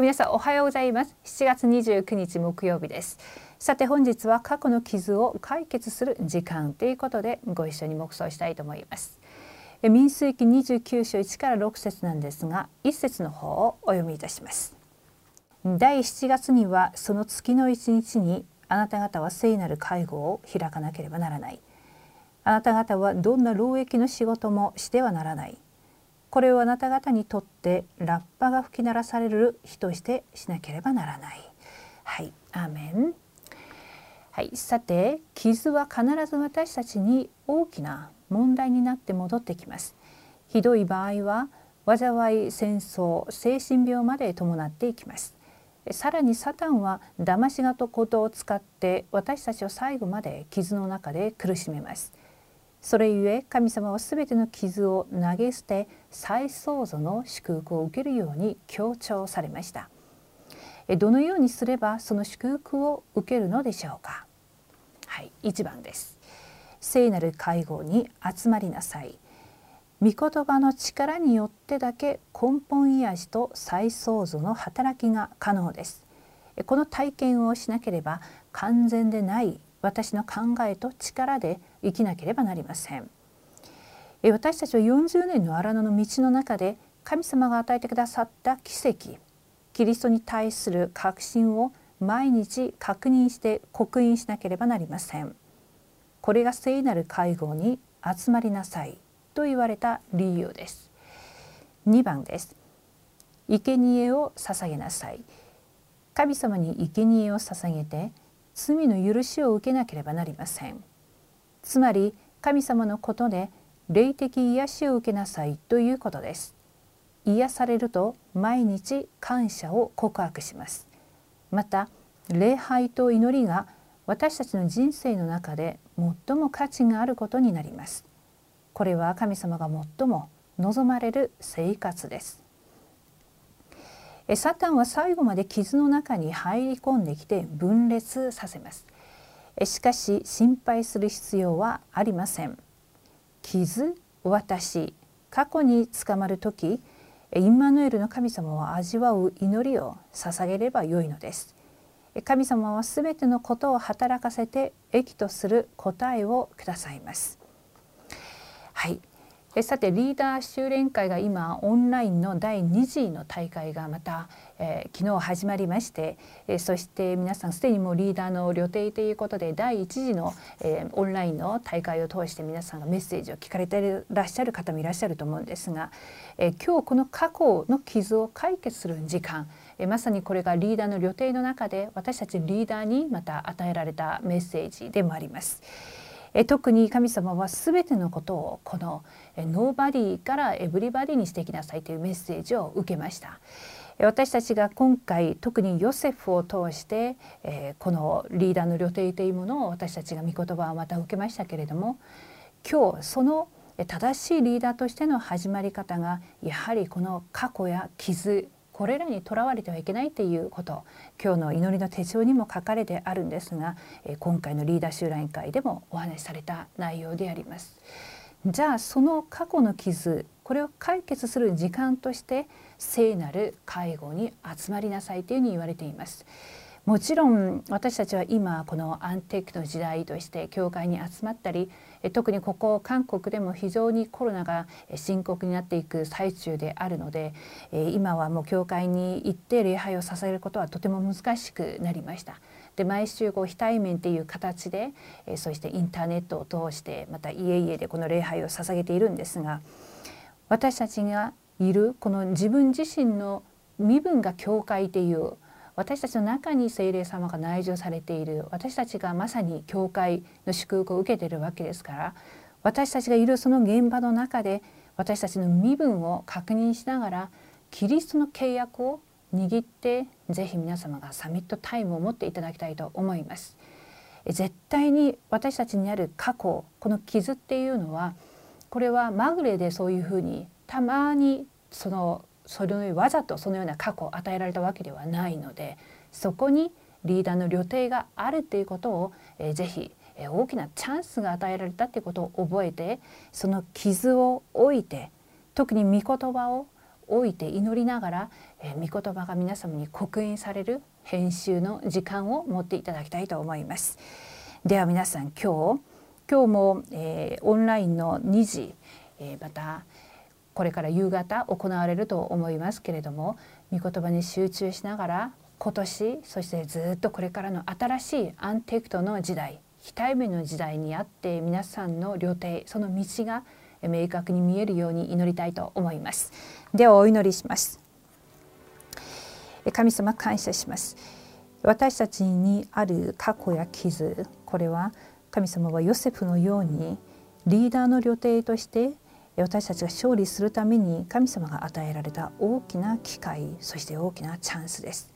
皆さんおはようございます。7月29日木曜日です。さて本日は過去の傷を解決する時間ということでご一緒に黙想したいと思います。民数記29章1から6節なんですが1節の方をお読みいたします。第7月にはその月の1日にあなた方は聖なる会合を開かなければならない。あなた方はどんな労役の仕事もしてはならない。これをあなた方にとってラッパが吹き鳴らされる日としてしなければならない。はい、アーメン。はい、さて傷は必ず私たちに大きな問題になって戻ってきます。ひどい場合は災い戦争精神病まで伴っていきます。さらにサタンは騙しがとことを使って私たちを最後まで傷の中で苦しめます。それゆえ神様はすべての傷を投げ捨て再創造の祝福を受けるように強調されました。どのようにすればその祝福を受けるのでしょうか？はい1番です。聖なる会合に集まりなさい。御言葉の力によってだけ根本癒しと再創造の働きが可能です。この体験をしなければ完全でない私の考えと力で生きなければなりません。私たちは40年の荒野の道の中で神様が与えてくださった奇跡キリストに対する確信を毎日確認して刻印しなければなりません。これが聖なる会合に集まりなさいと言われた理由です。2番です。生贄を捧げなさい。神様に生贄を捧げて罪の許しを受けなければなりません。つまり神様のことで霊的癒しを受けなさいということです。癒されると毎日感謝を告白します。また礼拝と祈りが私たちの人生の中で最も価値があることになります。これは神様が最も望まれる生活です。サタンは最後まで傷の中に入り込んできて分裂させます。しかし心配する必要はありません。傷私過去に捕まる時インマヌエルの神様を味わう祈りを捧げればよいのです。神様はすべてのことを働かせて益とする答えをくださいます。はい。えさてリーダー修練会が今オンラインの第2次の大会がまた、えー、昨日始まりまして、えー、そして皆さんすでにもうリーダーの旅程ということで第1次の、えー、オンラインの大会を通して皆さんがメッセージを聞かれていらっしゃる方もいらっしゃると思うんですが、え今日この過去の傷を解決する時間えまさにこれがリーダーの旅程の中で私たちリーダーにまた与えられたメッセージでもあります。え特に神様は全てのことをこのノーバディからエブリバディにしていきなさいというメッセージを受けました。私たちが今回特にヨセフを通して、えこのリーダーの旅程というものを私たちが御言葉をまた受けましたけれども今日その正しいリーダーとしての始まり方がやはりこの過去や傷これらにとらわれてはいけないということ今日の祈りの手帳にも書かれてあるんですが今回のリーダー集覧会でもお話しされた内容であります。じゃあその過去の傷これを解決する時間として聖なる介護に集まりなさいというふうに言われています。もちろん私たちは今このアンテックの時代として教会に集まったり特にここ韓国でも非常にコロナが深刻になっていく最中であるので今はもう教会に行って礼拝を捧げることはとても難しくなりました。で毎週こう非対面っていう形でそしてインターネットを通してまた家々でこの礼拝を捧げているんですが私たちがいるこの自分自身の身分が教会っていう私たちの中に聖霊様が内住されている私たちがまさに教会の祝福を受けているわけですから私たちがいるその現場の中で私たちの身分を確認しながらキリストの契約を握ってぜひ皆様がサミットタイムを持っていただきたいと思います。絶対に私たちにある過去この傷っていうのはこれはまぐれでそういうふうにたまにそのそれわざとそのような過去を与えられたわけではないのでそこにリーダーの旅程があるっていうことを、えー、ぜひえ大きなチャンスが与えられたっていうことを覚えてその傷を置いて特に御言葉を置いて祈りながら、え御言葉が皆様に刻印される編集の時間を持っていただきたいと思います。では皆さん今日今日も、えー、オンラインの2時、えー、またこれから夕方行われると思いますけれども御言葉に集中しながら今年そしてずっとこれからの新しいアンテクトの時代非対面の時代にあって皆さんの旅程その道が明確に見えるように祈りたいと思います。ではお祈りします。神様感謝します。私たちにある過去や傷これは神様はヨセフのようにリーダーの旅程として私たちが勝利するために神様が与えられた大きな機会そして大きなチャンスです。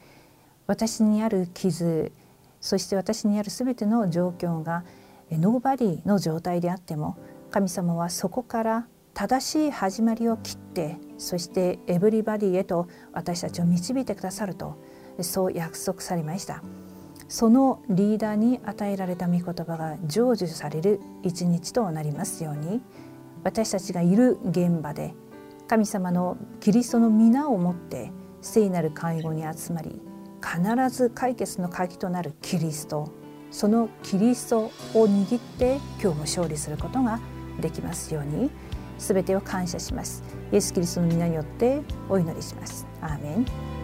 私にある傷そして私にある全ての状況がノーバディの状態であっても神様はそこから正しい始まりを切ってそしてエブリバディへと私たちを導いてくださるとそう約束されました。そのリーダーに与えられた御言葉が成就される一日となりますように。私たちがいる現場で神様のキリストの皆をもって聖なる会合に集まり必ず解決の鍵となるキリストそのキリストを握って今日も勝利することができますように全てを感謝します。イエス・キリストの皆によってお祈りします。アーメン。